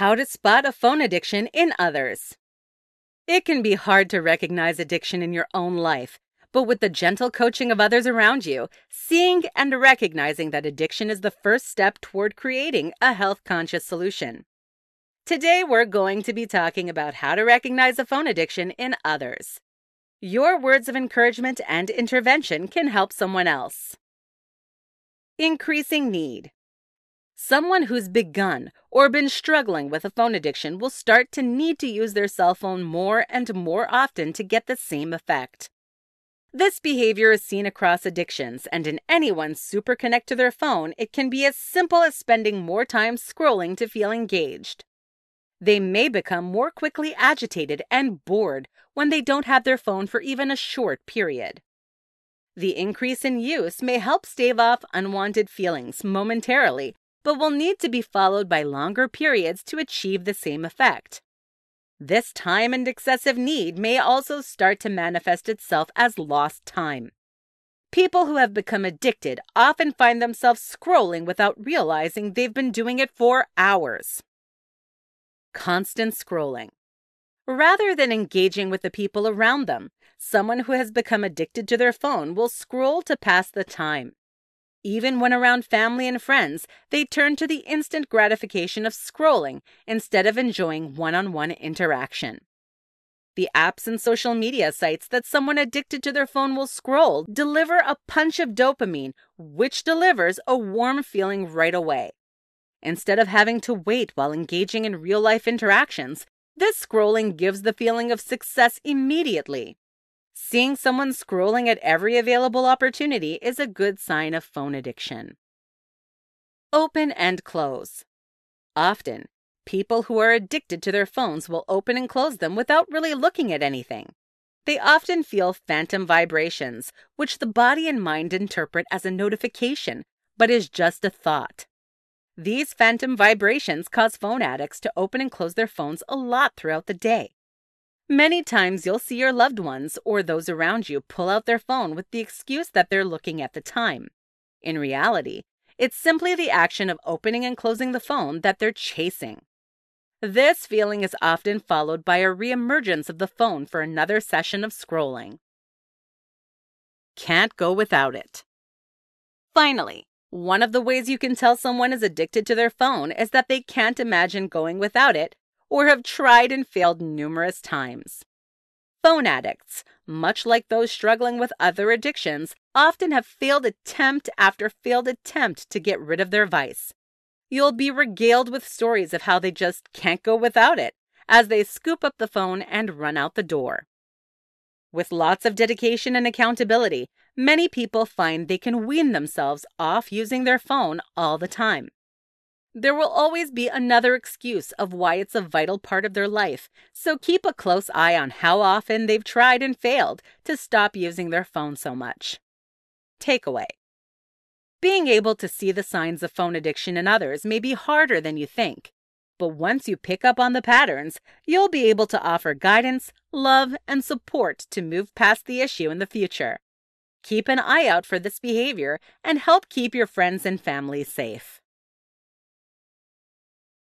How to spot a phone addiction in others. It can be hard to recognize addiction in your own life, but with the gentle coaching of others around you, seeing and recognizing that addiction is the first step toward creating a health conscious solution. Today, we're going to be talking about how to recognize a phone addiction in others. Your words of encouragement and intervention can help someone else. Increasing need. Someone who's begun or been struggling with a phone addiction will start to need to use their cell phone more and more often to get the same effect. This behavior is seen across addictions, and in anyone super connect to their phone, it can be as simple as spending more time scrolling to feel engaged. They may become more quickly agitated and bored when they don't have their phone for even a short period. The increase in use may help stave off unwanted feelings momentarily but will need to be followed by longer periods to achieve the same effect. This time and excessive need may also start to manifest itself as lost time. People who have become addicted often find themselves scrolling without realizing they've been doing it for hours. Constant scrolling. Rather than engaging with the people around them, someone who has become addicted to their phone will scroll to pass the time. Even when around family and friends, they turn to the instant gratification of scrolling instead of enjoying one on one interaction. The apps and social media sites that someone addicted to their phone will scroll deliver a punch of dopamine, which delivers a warm feeling right away. Instead of having to wait while engaging in real life interactions, this scrolling gives the feeling of success immediately. Seeing someone scrolling at every available opportunity is a good sign of phone addiction. Open and close. Often, people who are addicted to their phones will open and close them without really looking at anything. They often feel phantom vibrations, which the body and mind interpret as a notification, but is just a thought. These phantom vibrations cause phone addicts to open and close their phones a lot throughout the day. Many times you'll see your loved ones or those around you pull out their phone with the excuse that they're looking at the time. In reality, it's simply the action of opening and closing the phone that they're chasing. This feeling is often followed by a reemergence of the phone for another session of scrolling. Can't go without it. Finally, one of the ways you can tell someone is addicted to their phone is that they can't imagine going without it or have tried and failed numerous times. Phone addicts, much like those struggling with other addictions, often have failed attempt after failed attempt to get rid of their vice. You'll be regaled with stories of how they just can't go without it as they scoop up the phone and run out the door. With lots of dedication and accountability, many people find they can wean themselves off using their phone all the time. There will always be another excuse of why it's a vital part of their life, so keep a close eye on how often they've tried and failed to stop using their phone so much. Takeaway Being able to see the signs of phone addiction in others may be harder than you think, but once you pick up on the patterns, you'll be able to offer guidance, love, and support to move past the issue in the future. Keep an eye out for this behavior and help keep your friends and family safe.